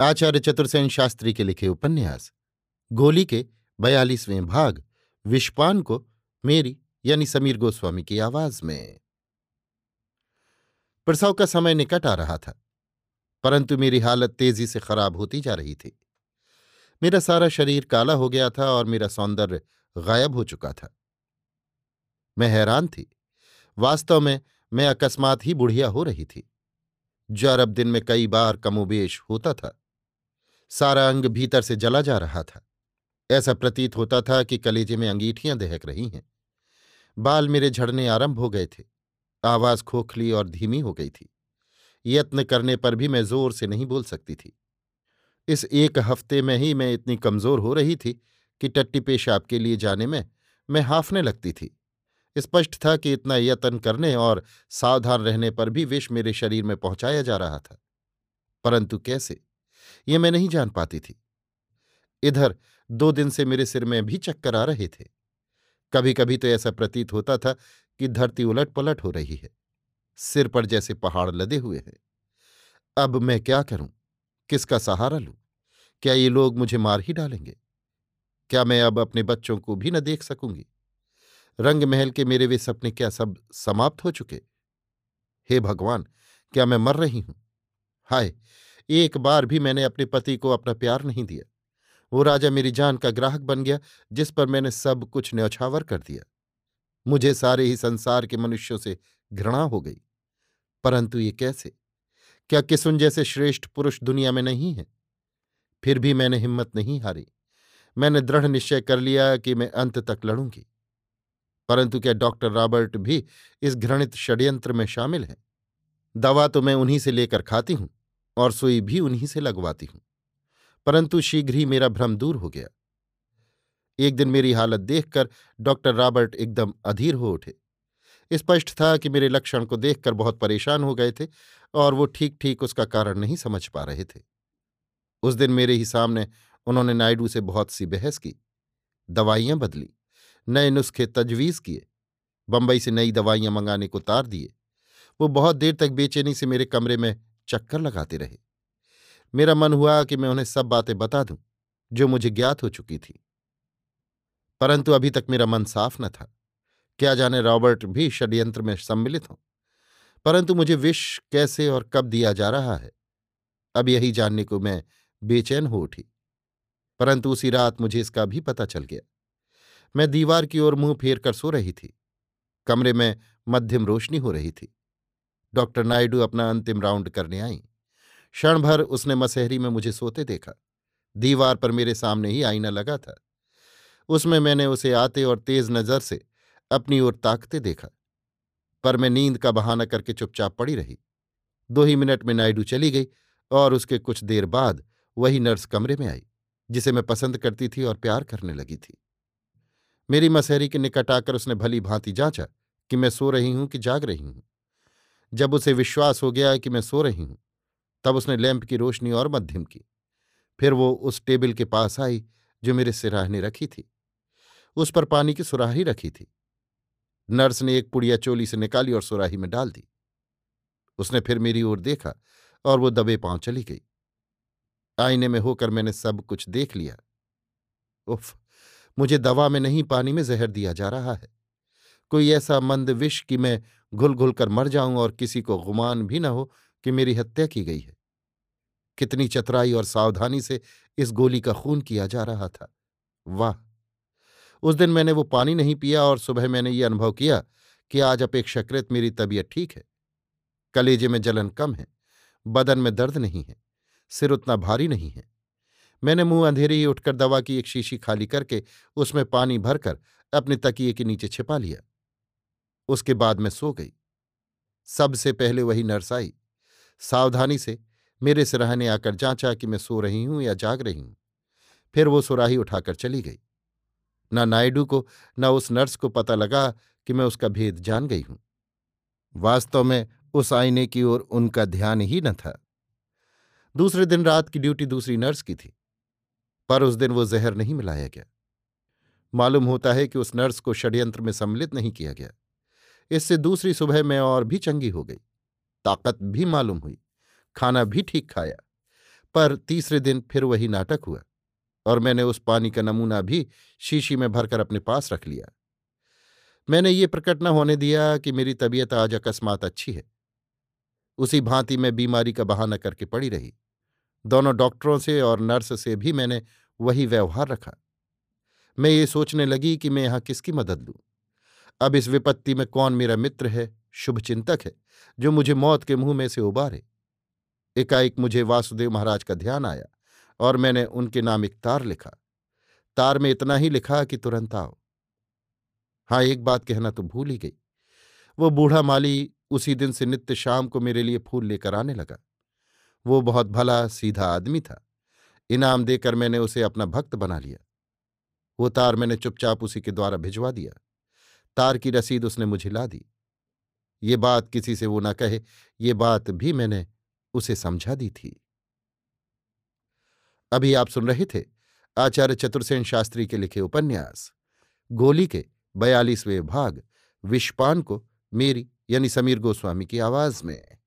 आचार्य चतुर्सेन शास्त्री के लिखे उपन्यास, गोली के बयालीसवें भाग, विष्पान को मेरी यानी समीर गोस्वामी की आवाज़ में। प्रसव का समय निकट आ रहा था, परंतु मेरी हालत तेज़ी से खराब होती जा रही थी। मेरा सारा शरीर काला हो गया था और मेरा सौंदर्य गायब हो चुका था। मैं हैरान थी। वास्तव में मैं अकस्मात ही बुढ़िया हो रही थी। जो अरब दिन में कई बार कमोबेश होता था। सारा अंग भीतर से जला जा रहा था। ऐसा प्रतीत होता था कि कलेजे में अंगीठियाँ दहक रही हैं। बाल मेरे झड़ने आरंभ हो गए थे। आवाज़ खोखली और धीमी हो गई थी। यत्न करने पर भी मैं ज़ोर से नहीं बोल सकती थी। इस एक हफ़्ते में ही मैं इतनी कमज़ोर हो रही थी कि टट्टी पेशाब के लिए जाने में मैं हाफने लगती थी। स्पष्ट था कि इतना यत्न करने और सावधान रहने पर भी विष मेरे शरीर में पहुँचाया जा रहा था। परंतु कैसे? ये मैं नहीं जान पाती थी। इधर दो दिन से मेरे सिर में भी चक्कर आ रहे थे। कभी कभी तो ऐसा प्रतीत होता था कि धरती उलट पलट हो रही है। सिर पर जैसे पहाड़ लदे हुए हैं। अब मैं क्या करूँ? किसका सहारा लूँ? क्या ये लोग मुझे मार ही डालेंगे? क्या मैं अब अपने बच्चों को भी न देख सकूँगी? रंग महल के मेरे वे सपने क्या सब समाप्त हो चुके? हे भगवान, क्या मैं मर रही हूँ? हाय एक बार भी मैंने अपने पति को अपना प्यार नहीं दिया। वो राजा मेरी जान का ग्राहक बन गया, जिस पर मैंने सब कुछ न्यौछावर कर दिया। मुझे सारे ही संसार के मनुष्यों से घृणा हो गई। परंतु ये कैसे? क्या किसुन जैसे श्रेष्ठ पुरुष दुनिया में नहीं है? फिर भी मैंने हिम्मत नहीं हारी। मैंने दृढ़ निश्चय कर लिया कि मैं अंत तक लड़ूँगी। परंतु क्या डॉक्टर रॉबर्ट भी इस घृणित षड्यंत्र में शामिल है? दवा तो मैं उन्हीं से लेकर खाती हूँ। और सुई भी उन्हीं से लगवाती हूँ। परंतु शीघ्र ही मेरा भ्रम दूर हो गया। एक दिन मेरी हालत देखकर डॉक्टर रॉबर्ट एकदम अधीर हो उठे। स्पष्ट था कि मेरे लक्षण को देखकर बहुत परेशान हो गए थे और वो ठीक ठीक उसका कारण नहीं समझ पा रहे थे। उस दिन मेरे ही सामने उन्होंने नायडू से बहुत सी बहस की। दवाइयाँ बदली। नए नुस्खे तजवीज किए। बंबई से नई दवाइयाँ मंगाने को तार दिए। वो बहुत देर तक बेचैनी से मेरे कमरे में चक्कर लगाते रहे। मेरा मन हुआ कि मैं उन्हें सब बातें बता दूँ, जो मुझे ज्ञात हो चुकी थी। परंतु अभी तक मेरा मन साफ़ न था। क्या जाने रॉबर्ट भी षड्यंत्र में सम्मिलित हों। परंतु मुझे विष कैसे और कब दिया जा रहा है? अब यही जानने को मैं बेचैन हो उठी। परंतु उसी रात मुझे इसका भी पता चल गया। मैं दीवार की ओर मुँह फेर कर सो रही थी। कमरे में मध्यम रोशनी हो रही थी। डॉक्टर नायडू अपना अंतिम राउंड करने आई। क्षण भर उसने मसहरी में मुझे सोते देखा। दीवार पर मेरे सामने ही आईना लगा था। उसमें मैंने उसे आते और तेज नज़र से अपनी ओर ताकते देखा। पर मैं नींद का बहाना करके चुपचाप पड़ी रही। दो ही मिनट में नायडू चली गई और उसके कुछ देर बाद वही नर्स कमरे में आई, जिसे मैं पसंद करती थी और प्यार करने लगी थी। मेरी मसहरी के निकट आकर उसने भली भांति जांचा कि मैं सो रही हूँ कि जाग रही हूँ। जब उसे विश्वास हो गया कि मैं सो रही हूँ, तब उसने लैंप की रोशनी और मध्यम की। फिर वो उस टेबल के पास आई, जो मेरे सिराहने रखी थी। उस पर पानी की सुराही रखी थी। नर्स ने एक पुड़िया चोली से निकाली और सुराही में डाल दी। उसने फिर मेरी ओर देखा और वो दबे पाँव चली गई। आईने में होकर मैंने सब कुछ देख लिया। उफ! मुझे दवा में नहीं पानी में जहर दिया जा रहा है। कोई ऐसा मंद विष कि मैं घुल घुल कर मर जाऊँ और किसी को गुमान भी न हो कि मेरी हत्या की गई है। कितनी चतराई और सावधानी से इस गोली का खून किया जा रहा था। वाह! उस दिन मैंने वो पानी नहीं पिया और सुबह मैंने ये अनुभव किया कि आज अपेक्षाकृत मेरी तबीयत ठीक है। कलेजे में जलन कम है, बदन में दर्द नहीं है, सिर उतना भारी नहीं है। मैंने मुँह अंधेरे ही उठकर दवा की एक शीशी खाली करके उसमें पानी भरकर अपने तकिए के नीचे छिपा लिया। उसके बाद मैं सो गई। सबसे पहले वही नर्स आई। सावधानी से मेरे सिरहाने आकर जांचा कि मैं सो रही हूँ या जाग रही हूँ। फिर वो सुराही उठाकर चली गई। ना नायडू को, न उस नर्स को पता लगा कि मैं उसका भेद जान गई हूँ। वास्तव में उस आईने की ओर उनका ध्यान ही न था। दूसरे दिन रात की ड्यूटी दूसरी नर्स की थी। पर उस दिन वो जहर नहीं मिलाया गया। मालूम होता है कि उस नर्स को षड्यंत्र में सम्मिलित नहीं किया गया। इससे दूसरी सुबह मैं और भी चंगी हो गई। ताकत भी मालूम हुई, खाना भी ठीक खाया, पर तीसरे दिन फिर वही नाटक हुआ और मैंने उस पानी का नमूना भी शीशी में भरकर अपने पास रख लिया। मैंने ये प्रकट न होने दिया कि मेरी तबीयत आज अकस्मात अच्छी है। उसी भांति मैं बीमारी का बहाना करके पड़ी रही। दोनों डॉक्टरों से और नर्स से भी मैंने वही व्यवहार रखा। मैं ये सोचने लगी कि मैं यहाँ किसकी मदद लूँ? अब इस विपत्ति में कौन मेरा मित्र है, शुभचिंतक है, जो मुझे मौत के मुँह में से उबारे? एकाएक मुझे वासुदेव महाराज का ध्यान आया और मैंने उनके नाम एक तार लिखा। तार में इतना ही लिखा कि तुरंत आओ। हाँ एक बात कहना तो भूल ही गई। वो बूढ़ा माली उसी दिन से नित्य शाम को मेरे लिए फूल लेकर आने लगा। वो बहुत भला, सीधा आदमी था। इनाम देकर मैंने उसे अपना भक्त बना लिया। वो तार मैंने चुपचाप उसी के द्वारा भिजवा दिया। तार की रसीद उसने मुझे ला दी। ये बात किसी से वो ना कहे, ये बात भी मैंने उसे समझा दी थी। अभी आप सुन रहे थे आचार्य चतुर्सेन शास्त्री के लिखे उपन्यास, गोली के बयालीसवें भाग, विष्पान को मेरी यानी समीर गोस्वामी की आवाज़ में।